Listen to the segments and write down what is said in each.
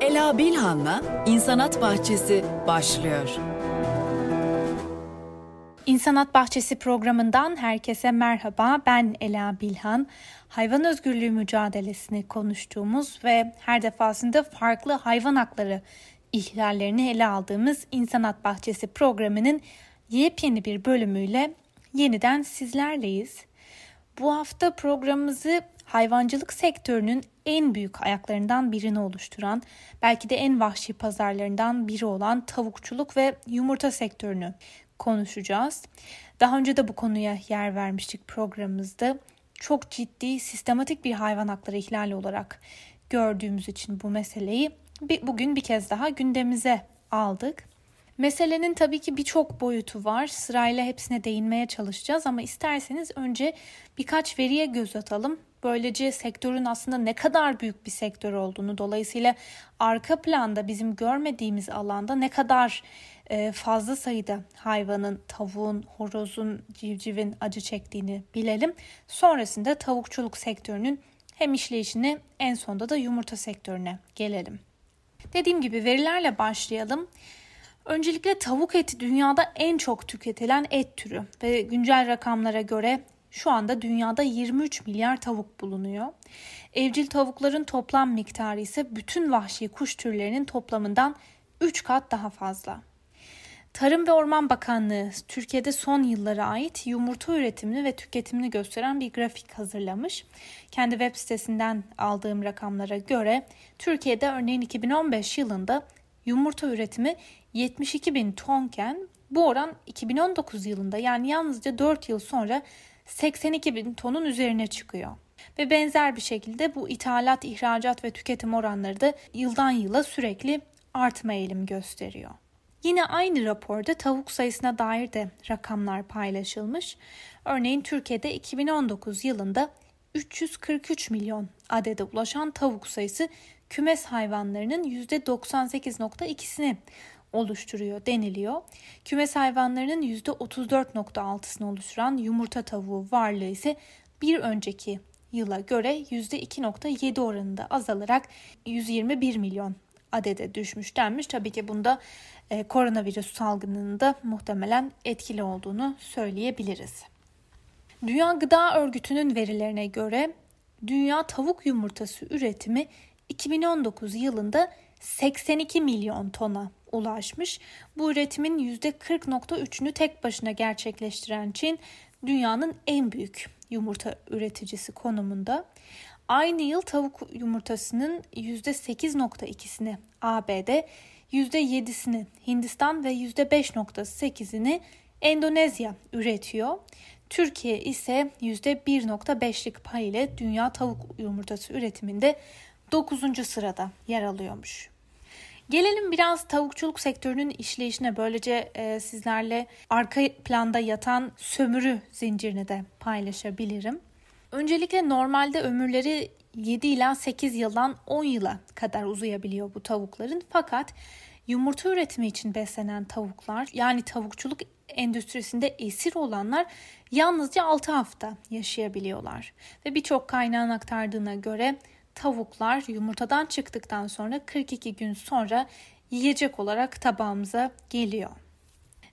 Ela Bilhan'la İnsanat Bahçesi başlıyor. İnsanat Bahçesi programından herkese merhaba. Ben Ela Bilhan. Hayvan özgürlüğü mücadelesini konuştuğumuz ve her defasında farklı hayvan hakları ihlallerini ele aldığımız İnsanat Bahçesi programının yepyeni bir bölümüyle yeniden sizlerleyiz. Bu hafta programımızı hayvancılık sektörünün en büyük ayaklarından birini oluşturan, belki de en vahşi pazarlarından biri olan tavukçuluk ve yumurta sektörünü konuşacağız. Daha önce de bu konuya yer vermiştik programımızda. Çok ciddi, sistematik bir hayvan hakları ihlali olarak gördüğümüz için bu meseleyi bugün bir kez daha gündemimize aldık. Meselenin tabii ki birçok boyutu var. Sırayla hepsine değinmeye çalışacağız ama isterseniz önce birkaç veriye göz atalım. Böylece sektörün aslında ne kadar büyük bir sektör olduğunu, dolayısıyla arka planda bizim görmediğimiz alanda ne kadar e, fazla sayıda hayvanın, tavuğun, horozun, civcivin acı çektiğini bilelim. Sonrasında tavukçuluk sektörünün hem işleyişine en sonda da yumurta sektörüne gelelim. Dediğim gibi verilerle başlayalım. Öncelikle tavuk eti dünyada en çok tüketilen et türü ve güncel rakamlara göre şu anda dünyada 23 milyar tavuk bulunuyor. Evcil tavukların toplam miktarı ise bütün vahşi kuş türlerinin toplamından 3 kat daha fazla. Tarım ve Orman Bakanlığı Türkiye'de son yıllara ait yumurta üretimini ve tüketimini gösteren bir grafik hazırlamış. Kendi web sitesinden aldığım rakamlara göre Türkiye'de örneğin 2015 yılında yumurta üretimi 72 bin tonken bu oran 2019 yılında yani yalnızca 4 yıl sonra 82 bin tonun üzerine çıkıyor. Ve benzer bir şekilde bu ithalat, ihracat ve tüketim oranları da yıldan yıla sürekli artma eğilim gösteriyor. Yine aynı raporda tavuk sayısına dair de rakamlar paylaşılmış. Örneğin Türkiye'de 2019 yılında 343 milyon adede ulaşan tavuk sayısı kümes hayvanlarının %98.2'sini oluşturuyor deniliyor. Kümes hayvanlarının %34.6'sını oluşturan yumurta tavuğu varlığı ise bir önceki yıla göre %2.7 oranında azalarak 121 milyon adede düşmüş denmiş. Tabii ki bunda e, koronavirüs salgınının da muhtemelen etkili olduğunu söyleyebiliriz. Dünya Gıda Örgütü'nün verilerine göre dünya tavuk yumurtası üretimi 2019 yılında 82 milyon tona ulaşmış. Bu üretimin %40.3'ünü tek başına gerçekleştiren Çin dünyanın en büyük yumurta üreticisi konumunda. Aynı yıl tavuk yumurtasının %8.2'sini ABD, %7'sini Hindistan ve %5.8'ini Endonezya üretiyor. Türkiye ise %1.5'lik pay ile dünya tavuk yumurtası üretiminde 9. sırada yer alıyormuş. Gelelim biraz tavukçuluk sektörünün işleyişine böylece e, sizlerle arka planda yatan sömürü zincirini de paylaşabilirim. Öncelikle normalde ömürleri 7 ila 8 yıldan 10 yıla kadar uzayabiliyor bu tavukların. Fakat yumurta üretimi için beslenen tavuklar yani tavukçuluk endüstrisinde esir olanlar yalnızca 6 hafta yaşayabiliyorlar. Ve birçok kaynağın aktardığına göre tavuklar yumurtadan çıktıktan sonra 42 gün sonra yiyecek olarak tabağımıza geliyor.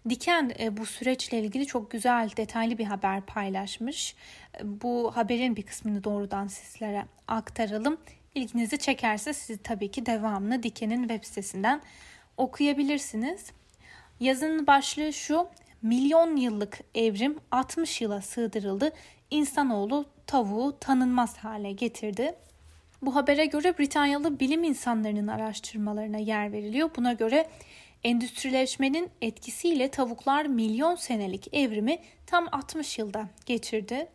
Diken e, bu süreçle ilgili çok güzel, detaylı bir haber paylaşmış. E, bu haberin bir kısmını doğrudan sizlere aktaralım. İlginizi çekerse siz tabii ki devamını Diken'in web sitesinden okuyabilirsiniz. Yazının başlığı şu. Milyon yıllık evrim 60 yıla sığdırıldı. İnsanoğlu tavuğu tanınmaz hale getirdi. Bu habere göre Britanyalı bilim insanlarının araştırmalarına yer veriliyor. Buna göre endüstrileşmenin etkisiyle tavuklar milyon senelik evrimi tam 60 yılda geçirdi.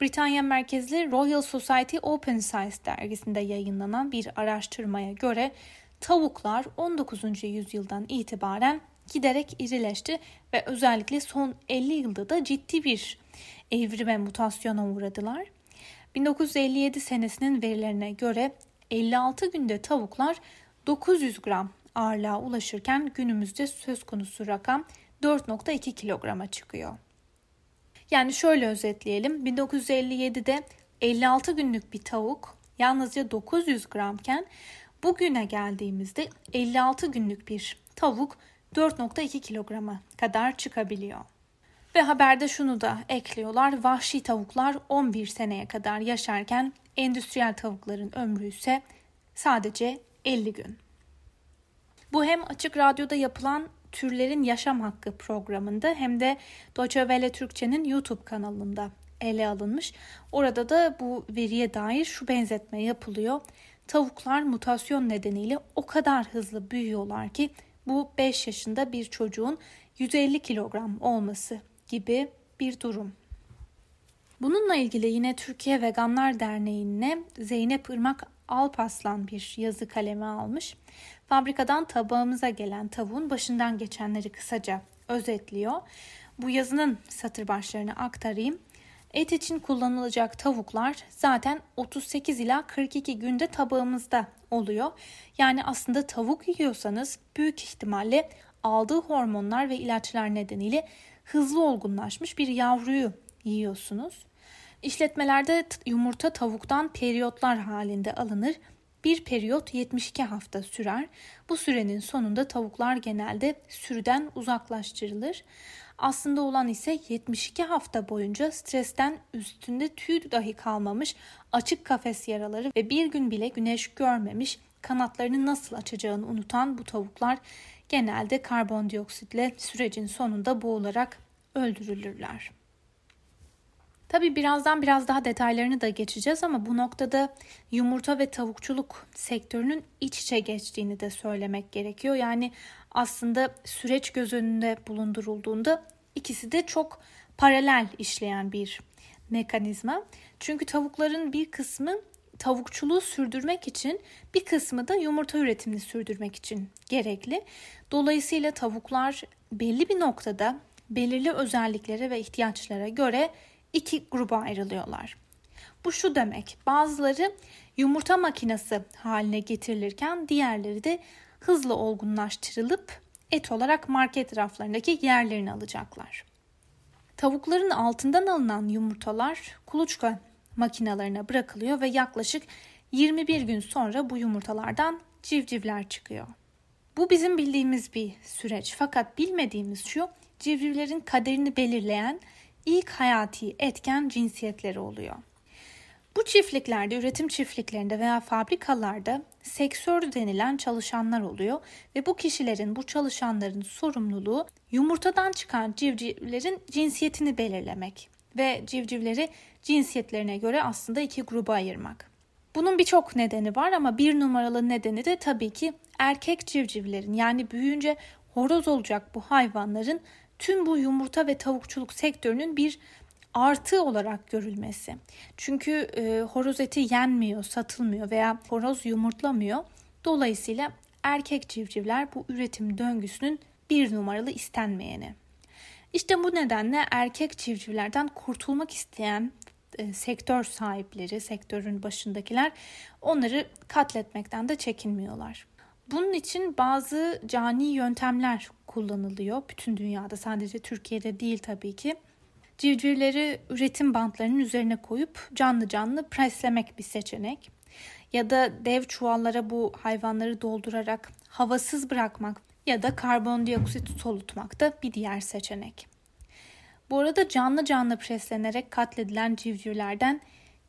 Britanya merkezli Royal Society Open Science dergisinde yayınlanan bir araştırmaya göre tavuklar 19. yüzyıldan itibaren giderek irileşti ve özellikle son 50 yılda da ciddi bir evrime mutasyona uğradılar. 1957 senesinin verilerine göre 56 günde tavuklar 900 gram ağırlığa ulaşırken günümüzde söz konusu rakam 4.2 kilograma çıkıyor. Yani şöyle özetleyelim. 1957'de 56 günlük bir tavuk yalnızca 900 gramken Bugüne geldiğimizde 56 günlük bir tavuk 4.2 kilograma kadar çıkabiliyor. Ve haberde şunu da ekliyorlar. Vahşi tavuklar 11 seneye kadar yaşarken endüstriyel tavukların ömrü ise sadece 50 gün. Bu hem açık radyoda yapılan Türlerin Yaşam Hakkı programında hem de Deutsche Welle Türkçe'nin YouTube kanalında ele alınmış. Orada da bu veriye dair şu benzetme yapılıyor. Tavuklar mutasyon nedeniyle o kadar hızlı büyüyorlar ki bu 5 yaşında bir çocuğun 150 kilogram olması gibi bir durum. Bununla ilgili yine Türkiye Veganlar Derneği'ne Zeynep Irmak Alpaslan bir yazı kalemi almış. Fabrikadan tabağımıza gelen tavuğun başından geçenleri kısaca özetliyor. Bu yazının satır başlarını aktarayım. Et için kullanılacak tavuklar zaten 38 ila 42 günde tabağımızda oluyor. Yani aslında tavuk yiyorsanız büyük ihtimalle aldığı hormonlar ve ilaçlar nedeniyle hızlı olgunlaşmış bir yavruyu yiyorsunuz. İşletmelerde yumurta tavuktan periyotlar halinde alınır. Bir periyot 72 hafta sürer. Bu sürenin sonunda tavuklar genelde sürüden uzaklaştırılır. Aslında olan ise 72 hafta boyunca stresten üstünde tüy dahi kalmamış açık kafes yaraları ve bir gün bile güneş görmemiş kanatlarını nasıl açacağını unutan bu tavuklar genelde karbondioksitle sürecin sonunda boğularak öldürülürler. Tabi birazdan biraz daha detaylarını da geçeceğiz ama bu noktada yumurta ve tavukçuluk sektörünün iç içe geçtiğini de söylemek gerekiyor. Yani aslında süreç göz önünde bulundurulduğunda ikisi de çok paralel işleyen bir mekanizma. Çünkü tavukların bir kısmı tavukçuluğu sürdürmek için bir kısmı da yumurta üretimini sürdürmek için gerekli. Dolayısıyla tavuklar belli bir noktada belirli özelliklere ve ihtiyaçlara göre iki gruba ayrılıyorlar. Bu şu demek, bazıları yumurta makinesi haline getirilirken diğerleri de hızlı olgunlaştırılıp et olarak market raflarındaki yerlerini alacaklar. Tavukların altından alınan yumurtalar kuluçka makinalarına bırakılıyor ve yaklaşık 21 gün sonra bu yumurtalardan civcivler çıkıyor. Bu bizim bildiğimiz bir süreç fakat bilmediğimiz şu civcivlerin kaderini belirleyen ilk hayati etken cinsiyetleri oluyor. Bu çiftliklerde, üretim çiftliklerinde veya fabrikalarda seksör denilen çalışanlar oluyor ve bu kişilerin, bu çalışanların sorumluluğu yumurtadan çıkan civcivlerin cinsiyetini belirlemek ve civcivleri cinsiyetlerine göre aslında iki gruba ayırmak. Bunun birçok nedeni var ama bir numaralı nedeni de tabii ki erkek civcivlerin yani büyüyünce horoz olacak bu hayvanların tüm bu yumurta ve tavukçuluk sektörünün bir artı olarak görülmesi. Çünkü e, horoz eti yenmiyor, satılmıyor veya horoz yumurtlamıyor. Dolayısıyla erkek civcivler bu üretim döngüsünün bir numaralı istenmeyeni. İşte bu nedenle erkek civcivlerden kurtulmak isteyen e, sektör sahipleri, sektörün başındakiler onları katletmekten de çekinmiyorlar. Bunun için bazı cani yöntemler kullanılıyor bütün dünyada sadece Türkiye'de değil tabii ki. Civcivleri üretim bantlarının üzerine koyup canlı canlı preslemek bir seçenek. Ya da dev çuvallara bu hayvanları doldurarak havasız bırakmak ya da karbondioksit solutmak da bir diğer seçenek. Bu arada canlı canlı preslenerek katledilen civcivlerden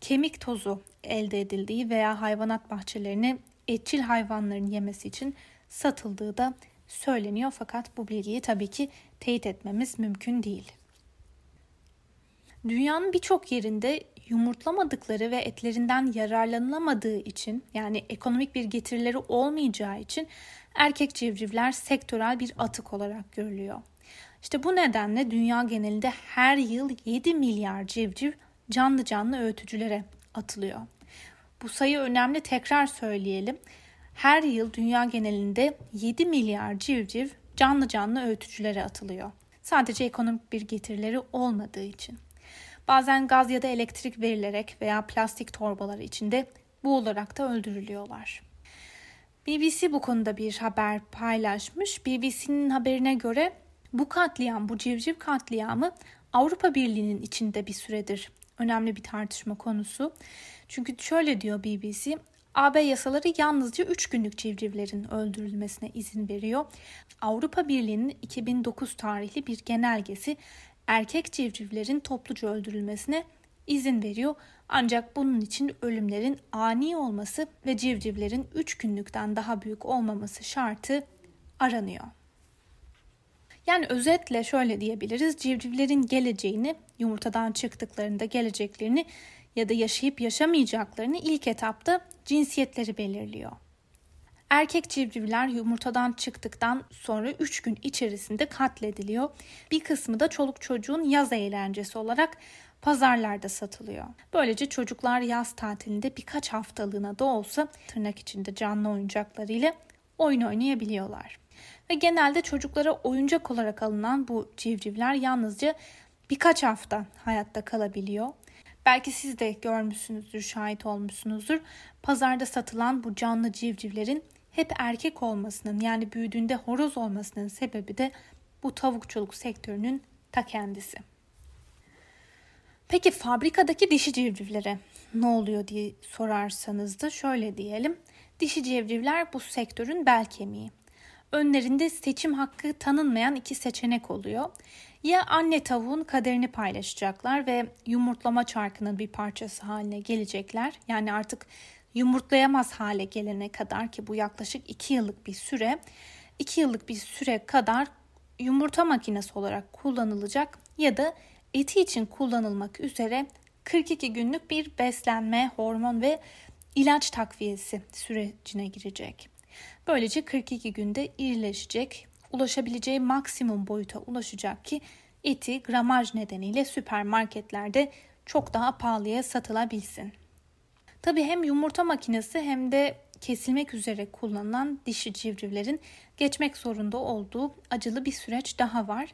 kemik tozu elde edildiği veya hayvanat bahçelerini etçil hayvanların yemesi için satıldığı da söyleniyor fakat bu bilgiyi tabii ki teyit etmemiz mümkün değil. Dünyanın birçok yerinde yumurtlamadıkları ve etlerinden yararlanılamadığı için yani ekonomik bir getirileri olmayacağı için erkek civcivler sektörel bir atık olarak görülüyor. İşte bu nedenle dünya genelinde her yıl 7 milyar civciv canlı canlı öğütücülere atılıyor. Bu sayı önemli tekrar söyleyelim. Her yıl dünya genelinde 7 milyar civciv canlı canlı öğütücülere atılıyor. Sadece ekonomik bir getirileri olmadığı için. Bazen gaz ya da elektrik verilerek veya plastik torbaları içinde bu olarak da öldürülüyorlar. BBC bu konuda bir haber paylaşmış. BBC'nin haberine göre bu katliam, bu civciv katliamı Avrupa Birliği'nin içinde bir süredir önemli bir tartışma konusu. Çünkü şöyle diyor BBC, AB yasaları yalnızca 3 günlük civcivlerin öldürülmesine izin veriyor. Avrupa Birliği'nin 2009 tarihli bir genelgesi erkek civcivlerin topluca öldürülmesine izin veriyor. Ancak bunun için ölümlerin ani olması ve civcivlerin 3 günlükten daha büyük olmaması şartı aranıyor. Yani özetle şöyle diyebiliriz. Civcivlerin geleceğini, yumurtadan çıktıklarında geleceklerini ya da yaşayıp yaşamayacaklarını ilk etapta cinsiyetleri belirliyor. Erkek civcivler yumurtadan çıktıktan sonra 3 gün içerisinde katlediliyor. Bir kısmı da çoluk çocuğun yaz eğlencesi olarak pazarlarda satılıyor. Böylece çocuklar yaz tatilinde birkaç haftalığına da olsa tırnak içinde canlı oyuncaklarıyla oyun oynayabiliyorlar. Ve genelde çocuklara oyuncak olarak alınan bu civcivler yalnızca birkaç hafta hayatta kalabiliyor. Belki siz de görmüşsünüzdür, şahit olmuşsunuzdur. Pazarda satılan bu canlı civcivlerin hep erkek olmasının yani büyüdüğünde horoz olmasının sebebi de bu tavukçuluk sektörünün ta kendisi. Peki fabrikadaki dişi civcivlere ne oluyor diye sorarsanız da şöyle diyelim. Dişi civcivler bu sektörün bel kemiği. Önlerinde seçim hakkı tanınmayan iki seçenek oluyor. Ya anne tavuğun kaderini paylaşacaklar ve yumurtlama çarkının bir parçası haline gelecekler. Yani artık yumurtlayamaz hale gelene kadar ki bu yaklaşık 2 yıllık bir süre. 2 yıllık bir süre kadar yumurta makinesi olarak kullanılacak ya da eti için kullanılmak üzere 42 günlük bir beslenme, hormon ve ilaç takviyesi sürecine girecek. Böylece 42 günde irileşecek, ulaşabileceği maksimum boyuta ulaşacak ki eti gramaj nedeniyle süpermarketlerde çok daha pahalıya satılabilsin. Tabi hem yumurta makinesi hem de kesilmek üzere kullanılan dişi civcivlerin geçmek zorunda olduğu acılı bir süreç daha var.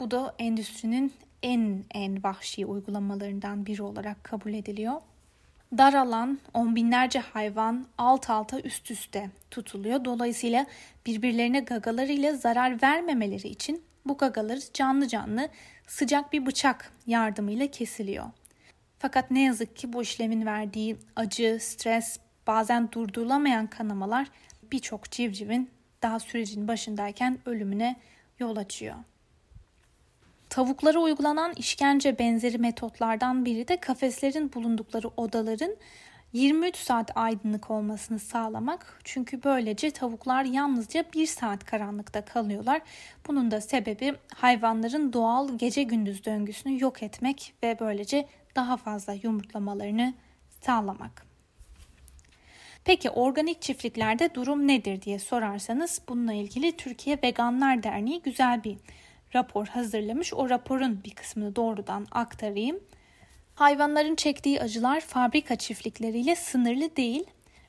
Bu da endüstrinin en en vahşi uygulamalarından biri olarak kabul ediliyor. Dar alan on binlerce hayvan alt alta üst üste tutuluyor. Dolayısıyla birbirlerine gagalarıyla zarar vermemeleri için bu gagaları canlı canlı sıcak bir bıçak yardımıyla kesiliyor. Fakat ne yazık ki bu işlemin verdiği acı, stres, bazen durdurulamayan kanamalar birçok civcivin daha sürecin başındayken ölümüne yol açıyor. Tavuklara uygulanan işkence benzeri metotlardan biri de kafeslerin bulundukları odaların 23 saat aydınlık olmasını sağlamak. Çünkü böylece tavuklar yalnızca 1 saat karanlıkta kalıyorlar. Bunun da sebebi hayvanların doğal gece gündüz döngüsünü yok etmek ve böylece daha fazla yumurtlamalarını sağlamak. Peki organik çiftliklerde durum nedir diye sorarsanız bununla ilgili Türkiye Veganlar Derneği güzel bir rapor hazırlamış. O raporun bir kısmını doğrudan aktarayım. Hayvanların çektiği acılar fabrika çiftlikleriyle sınırlı değil.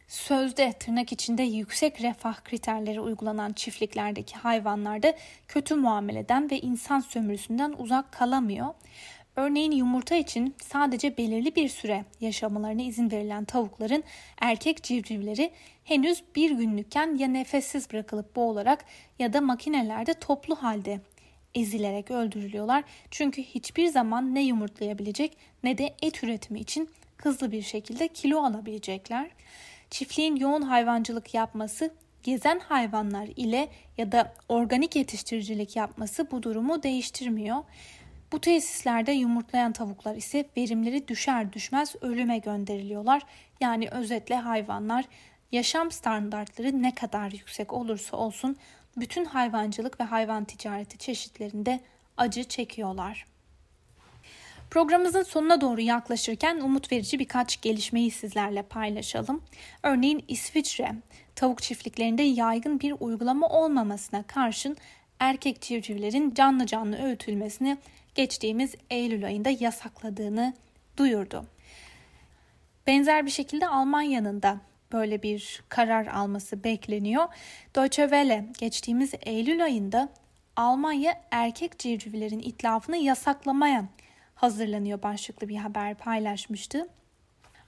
Sözde tırnak içinde yüksek refah kriterleri uygulanan çiftliklerdeki hayvanlarda kötü muameleden ve insan sömürüsünden uzak kalamıyor. Örneğin yumurta için sadece belirli bir süre yaşamalarına izin verilen tavukların erkek civcivleri henüz bir günlükken ya nefessiz bırakılıp boğularak ya da makinelerde toplu halde ezilerek öldürülüyorlar. Çünkü hiçbir zaman ne yumurtlayabilecek ne de et üretimi için hızlı bir şekilde kilo alabilecekler. Çiftliğin yoğun hayvancılık yapması gezen hayvanlar ile ya da organik yetiştiricilik yapması bu durumu değiştirmiyor. Bu tesislerde yumurtlayan tavuklar ise verimleri düşer düşmez ölüme gönderiliyorlar. Yani özetle hayvanlar yaşam standartları ne kadar yüksek olursa olsun bütün hayvancılık ve hayvan ticareti çeşitlerinde acı çekiyorlar. Programımızın sonuna doğru yaklaşırken umut verici birkaç gelişmeyi sizlerle paylaşalım. Örneğin İsviçre tavuk çiftliklerinde yaygın bir uygulama olmamasına karşın erkek civcivlerin canlı canlı öğütülmesini geçtiğimiz Eylül ayında yasakladığını duyurdu. Benzer bir şekilde Almanya'nın da böyle bir karar alması bekleniyor. Deutsche Welle geçtiğimiz Eylül ayında Almanya erkek civcivlerin itlafını yasaklamaya hazırlanıyor başlıklı bir haber paylaşmıştı.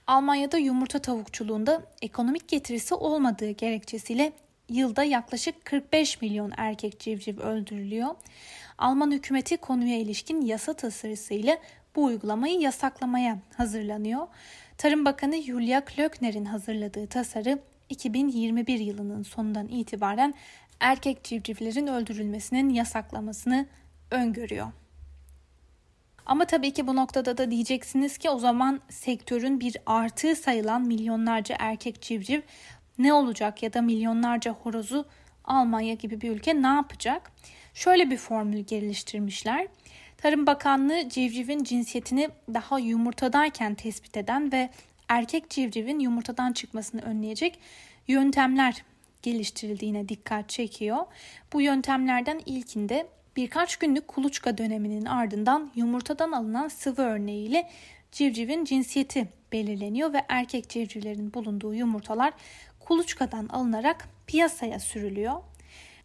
Almanya'da yumurta tavukçuluğunda ekonomik getirisi olmadığı gerekçesiyle yılda yaklaşık 45 milyon erkek civciv öldürülüyor. Alman hükümeti konuya ilişkin yasa tasarısıyla bu uygulamayı yasaklamaya hazırlanıyor. Tarım Bakanı Julia Klöckner'in hazırladığı tasarı 2021 yılının sonundan itibaren erkek civcivlerin öldürülmesinin yasaklamasını öngörüyor. Ama tabii ki bu noktada da diyeceksiniz ki o zaman sektörün bir artığı sayılan milyonlarca erkek civciv ne olacak ya da milyonlarca horozu Almanya gibi bir ülke ne yapacak? Şöyle bir formül geliştirmişler. Tarım Bakanlığı civcivin cinsiyetini daha yumurtadayken tespit eden ve erkek civcivin yumurtadan çıkmasını önleyecek yöntemler geliştirildiğine dikkat çekiyor. Bu yöntemlerden ilkinde birkaç günlük kuluçka döneminin ardından yumurtadan alınan sıvı örneğiyle civcivin cinsiyeti belirleniyor ve erkek civcivlerin bulunduğu yumurtalar kuluçkadan alınarak piyasaya sürülüyor.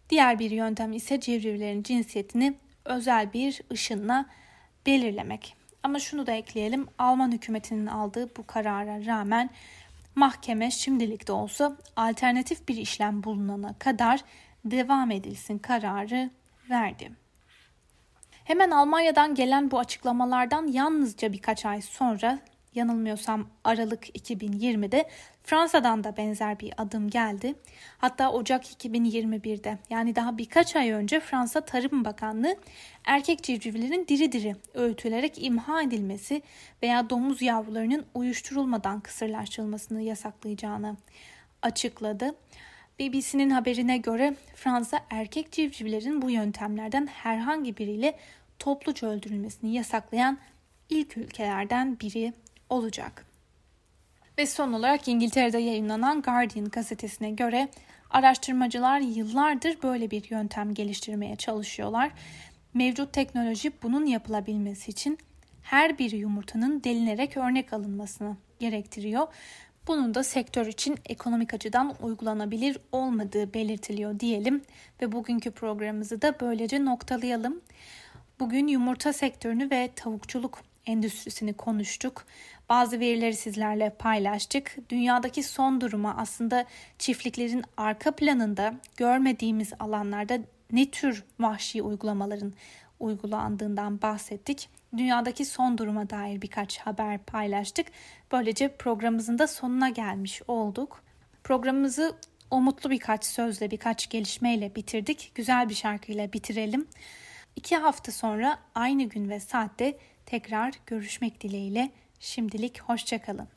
Diğer bir yöntem ise civcivlerin cinsiyetini özel bir ışınla belirlemek. Ama şunu da ekleyelim. Alman hükümetinin aldığı bu karara rağmen mahkeme şimdilik de olsa alternatif bir işlem bulunana kadar devam edilsin kararı verdi. Hemen Almanya'dan gelen bu açıklamalardan yalnızca birkaç ay sonra yanılmıyorsam Aralık 2020'de Fransa'dan da benzer bir adım geldi. Hatta Ocak 2021'de yani daha birkaç ay önce Fransa Tarım Bakanlığı erkek civcivlerin diri diri öğütülerek imha edilmesi veya domuz yavrularının uyuşturulmadan kısırlaştırılmasını yasaklayacağını açıkladı. BBC'nin haberine göre Fransa erkek civcivlerin bu yöntemlerden herhangi biriyle topluca öldürülmesini yasaklayan ilk ülkelerden biri olacak. Ve son olarak İngiltere'de yayınlanan Guardian gazetesine göre araştırmacılar yıllardır böyle bir yöntem geliştirmeye çalışıyorlar. Mevcut teknoloji bunun yapılabilmesi için her bir yumurtanın delinerek örnek alınmasını gerektiriyor. Bunun da sektör için ekonomik açıdan uygulanabilir olmadığı belirtiliyor diyelim ve bugünkü programımızı da böylece noktalayalım. Bugün yumurta sektörünü ve tavukçuluk endüstrisini konuştuk. Bazı verileri sizlerle paylaştık. Dünyadaki son duruma aslında çiftliklerin arka planında görmediğimiz alanlarda ne tür vahşi uygulamaların uygulandığından bahsettik. Dünyadaki son duruma dair birkaç haber paylaştık. Böylece programımızın da sonuna gelmiş olduk. Programımızı umutlu birkaç sözle, birkaç gelişmeyle bitirdik. Güzel bir şarkıyla bitirelim. İki hafta sonra aynı gün ve saatte tekrar görüşmek dileğiyle şimdilik hoşçakalın.